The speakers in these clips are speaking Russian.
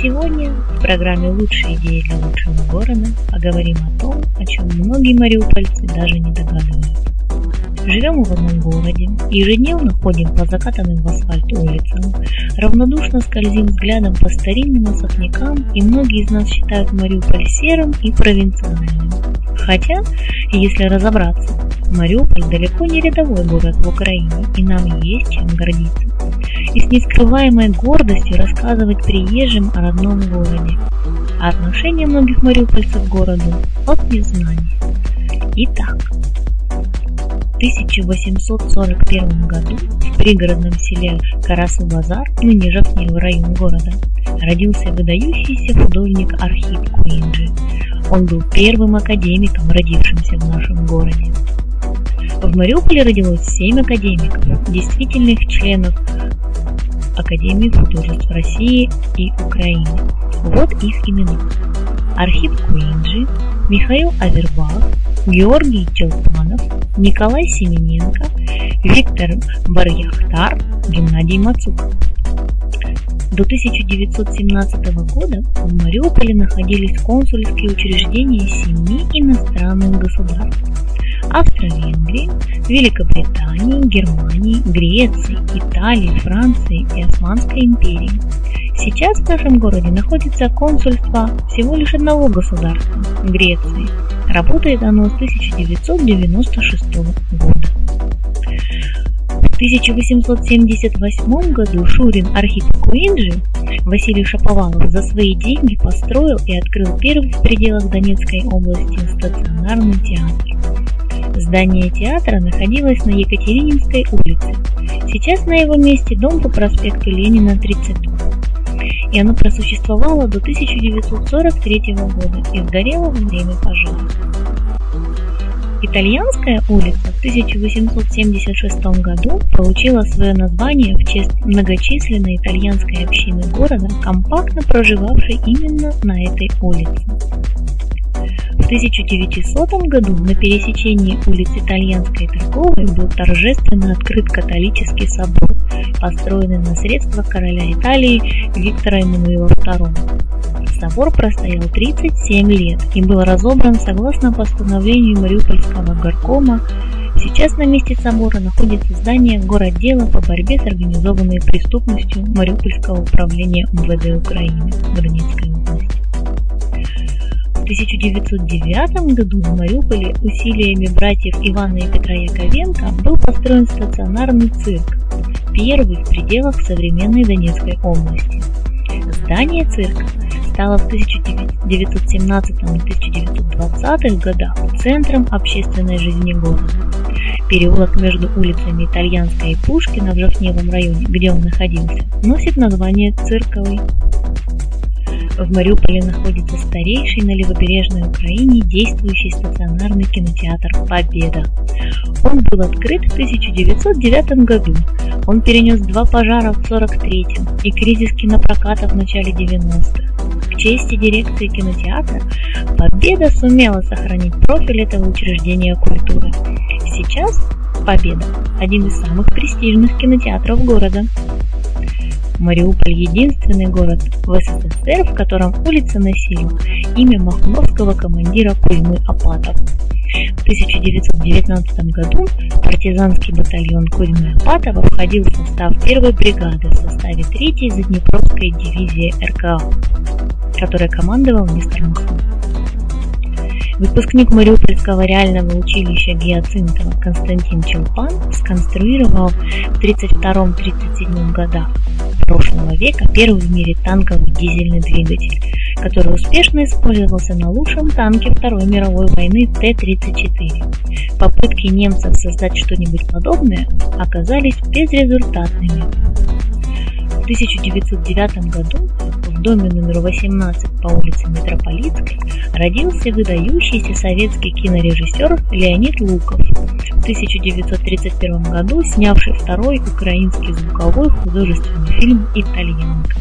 Сегодня в программе «Лучшие идеи для лучшего города» поговорим о том, о чем многие мариупольцы даже не догадываются. Живем в одном городе, ежедневно ходим по закатанным в асфальт улицам, равнодушно скользим взглядом по старинным особнякам, и многие из нас считают Мариуполь серым и провинциальным. Хотя, если разобраться, Мариуполь далеко не рядовой город в Украине, и нам есть чем гордиться. И с нескрываемой гордостью рассказывать приезжим о родном городе. А отношение многих мариупольцев к городу от незнания. Итак, 1841 году в пригородном селе Карасы-Базар, ныне Жахнево район города, родился выдающийся художник Архип Куинджи. Он был первым академиком, родившимся в нашем городе. В Мариуполе родилось семь академиков, действительных членов Академии художеств России и Украины. Вот их имена. Архип Куинджи, Михаил Авербах, Георгий Челпанов, Николай Семененко, Виктор Барьяхтар, Геннадий Мацук. До 1917 года в Мариуполе находились консульские учреждения семи иностранных государств – Австро-Венгрии, Великобритании, Германии, Греции, Италии, Франции и Османской империи. Сейчас в нашем городе находится консульство всего лишь одного государства – Греции – Работает оно с 1996 года. В 1878 году Шурин Архип Куинджи Василий Шаповалов за свои деньги построил и открыл первый в пределах Донецкой области стационарный театр. Здание театра находилось на Екатерининской улице. Сейчас на его месте дом по проспекту Ленина 32 и оно просуществовало до 1943 года и сгорело во время пожара. Итальянская улица в 1876 году получила свое название в честь многочисленной итальянской общины города, компактно проживавшей именно на этой улице. В 1900 году на пересечении улиц Итальянской и Торговой был торжественно открыт католический собор, построенный на средства короля Италии Виктора Эммануила II. Собор простоял 37 лет и был разобран согласно постановлению Мариупольского горкома. Сейчас на месте собора находится здание городдела по борьбе с организованной преступностью Мариупольского управления МВД Украины в Донецкой области. В 1909 году в Мариуполе усилиями братьев Ивана и Петра Яковенко был построен стационарный цирк, первый в пределах современной Донецкой области. Здание цирка стало в 1917-1920 годах центром общественной жизни города. Переулок между улицами Итальянской и Пушкина в Жахневом районе, где он находился, носит название Цирковый. В Мариуполе находится старейший на левобережной Украине действующий стационарный кинотеатр «Победа». Он был открыт в 1909 году. Он перенес два пожара в 1943 и кризис кинопроката в начале 90-х. К чести дирекции кинотеатра, «Победа» сумела сохранить профиль этого учреждения культуры. Сейчас «Победа» – один из самых престижных кинотеатров города. Мариуполь – единственный город в СССР, в котором улица носила имя махновского командира Кузьмы Апатов. В 1919 году партизанский батальон Кузьмы Апатова входил в состав первой бригады в составе 3-й Заднепровской дивизии РКА, которой командовал мистер Махнов. Выпускник Мариупольского реального училища Гиацинтова Константин Челпан сконструировал в 1932-1937 годах прошлого века первый в мире танковый дизельный двигатель, который успешно использовался на лучшем танке Второй мировой войны Т-34. Попытки немцев создать что-нибудь подобное оказались безрезультатными. В 1909 году в доме номер 18 по улице Метрополитской родился выдающийся советский кинорежиссер Леонид Луков, в 1931 году снявший второй украинский звуковой художественный фильм «Итальянка».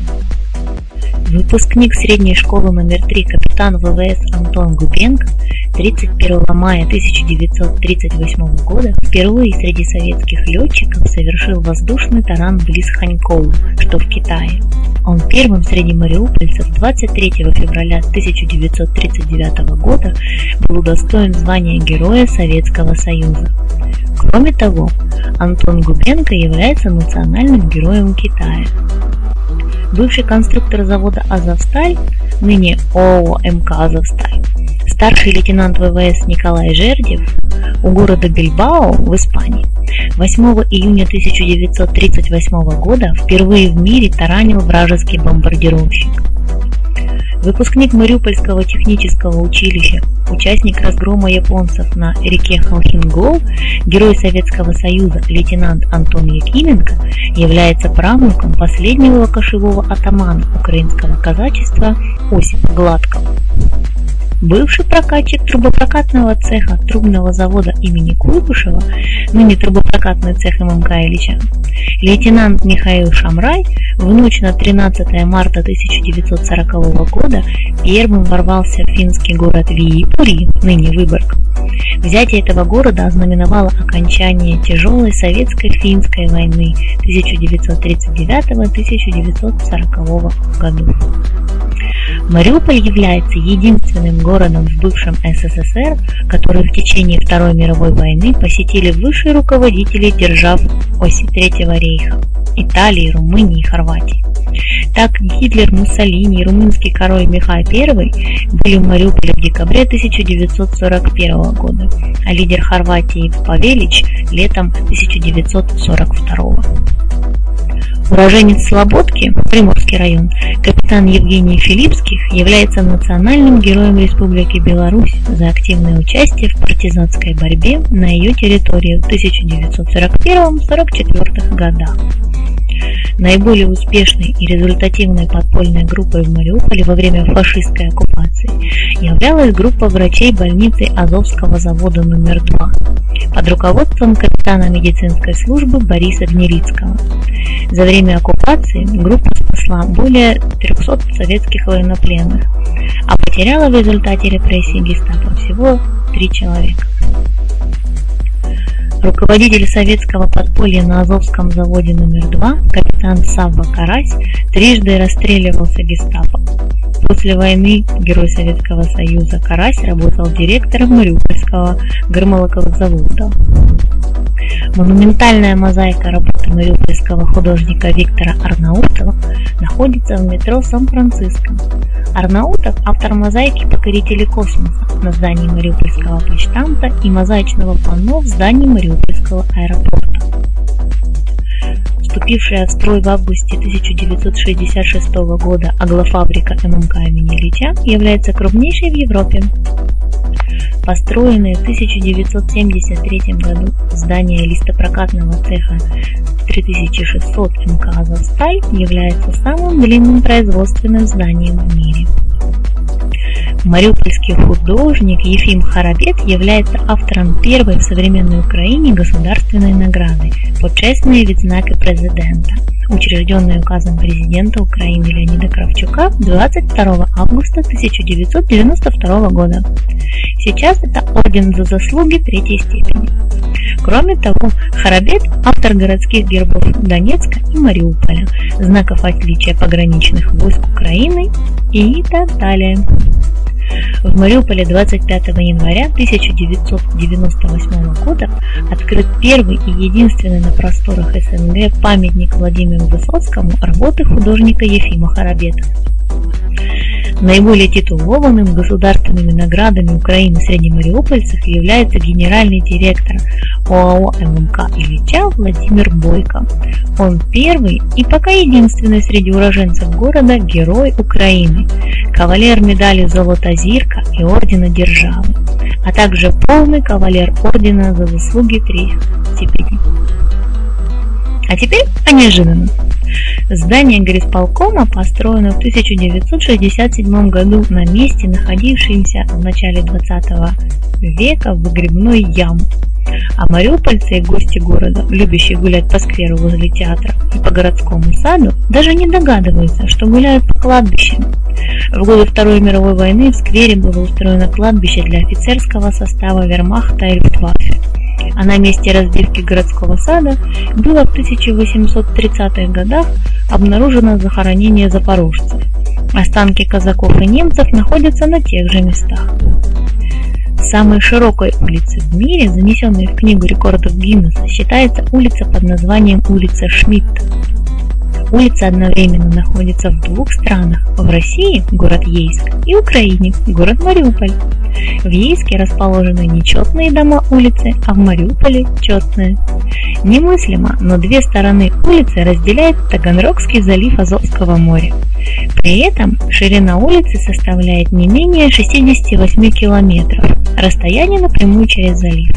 Выпускник средней школы номер 3 капитан ВВС Антон Губенко 31 мая 1938 года впервые среди советских летчиков совершил воздушный таран близ Ханькоу, что в Китае. Он первым среди мариупольцев 23 февраля 1939 года был удостоен звания Героя Советского Союза. Кроме того, Антон Губенко является национальным героем Китая бывший конструктор завода «Азовсталь», ныне ООО МК «Азовсталь», старший лейтенант ВВС Николай Жердев у города Бильбао в Испании 8 июня 1938 года впервые в мире таранил вражеский бомбардировщик. Выпускник Мариупольского технического училища, участник разгрома японцев на реке Халхингол, герой Советского Союза лейтенант Антон Якименко является правнуком последнего кошевого атамана украинского казачества Осипа Гладкого. Бывший прокатчик трубопрокатного цеха трубного завода имени Куйбышева, ныне трубопрокатный цех ММК Ильича, лейтенант Михаил Шамрай в ночь на 13 марта 1940 года первым ворвался в финский город Виипури, ныне Выборг. Взятие этого города ознаменовало окончание тяжелой советско-финской войны 1939-1940 годов. Мариуполь является единственным городом в бывшем СССР, который в течение Второй мировой войны посетили высшие руководители держав оси Третьего рейха – Италии, Румынии и Хорватии. Так Гитлер, Муссолини и румынский король Михай I были в Мариуполе в декабре 1941 года, а лидер Хорватии Павелич – летом 1942 Уроженец Слободки, Приморский район, капитан Евгений Филипских является национальным героем Республики Беларусь за активное участие в партизанской борьбе на ее территории в 1941-1944 годах. Наиболее успешной и результативной подпольной группой в Мариуполе во время фашистской оккупации являлась группа врачей больницы Азовского завода номер 2 под руководством капитана медицинской службы Бориса Гнилицкого. За время оккупации группа спасла более 300 советских военнопленных, а потеряла в результате репрессий гестапо всего три человека. Руководитель советского подполья на Азовском заводе номер 2, капитан Савва Карась, трижды расстреливался гестапо. После войны Герой Советского Союза Карась работал директором Мариупольского гормолокового завода. Монументальная мозаика работы мариупольского художника Виктора Арнаутова находится в метро Сан-Франциско. Арнаутов – автор мозаики «Покорители космоса» на здании Мариупольского почтамта и мозаичного панно в здании Мариупольского аэропорта. Вступившая в строй в августе 1966 года аглофабрика ММК имени Ильича является крупнейшей в Европе. Построенное в 1973 году здание листопрокатного цеха 3600 МК «Азовсталь» является самым длинным производственным зданием в мире. Мариупольский художник Ефим Харабет является автором первой в современной Украине государственной награды «Почесные відзнаки президента», учрежденной указом президента Украины Леонида Кравчука 22 августа 1992 года. Сейчас это орден за заслуги третьей степени. Кроме того, Харабет – автор городских гербов Донецка и Мариуполя, знаков отличия пограничных войск Украины и так далее. В Мариуполе 25 января 1998 года открыт первый и единственный на просторах СНГ памятник Владимиру Высоцкому работы художника Ефима Харабета. Наиболее титулованным государственными наградами Украины среди мариупольцев является генеральный директор ОАО ММК Ильича Владимир Бойко. Он первый и пока единственный среди уроженцев города герой Украины, кавалер медали Золота Зирка и Ордена Державы, а также полный кавалер Ордена за заслуги третьей степени. А теперь о неожиданном. Здание горисполкома построено в 1967 году на месте, находившемся в начале 20 века в выгребной яме. А мариупольцы и гости города, любящие гулять по скверу возле театра и по городскому саду, даже не догадываются, что гуляют по кладбищам. В годы Второй мировой войны в сквере было устроено кладбище для офицерского состава вермахта и Люфтваффе а на месте разбивки городского сада было в 1830-х годах обнаружено захоронение запорожцев. Останки казаков и немцев находятся на тех же местах. Самой широкой улицей в мире, занесенной в книгу рекордов Гиннесса, считается улица под названием улица Шмидта. Улица одновременно находится в двух странах – в России – город Ейск и Украине – город Мариуполь. В Ейске расположены нечетные дома улицы, а в Мариуполе – четные. Немыслимо, но две стороны улицы разделяет Таганрогский залив Азовского моря. При этом ширина улицы составляет не менее 68 километров, расстояние напрямую через залив.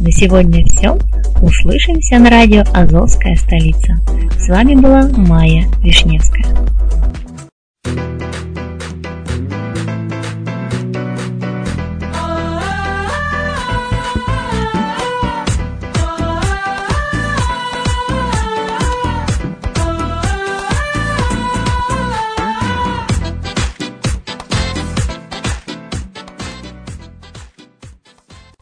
На сегодня все. Услышимся на радио «Азовская столица». С вами была Майя Вишневская.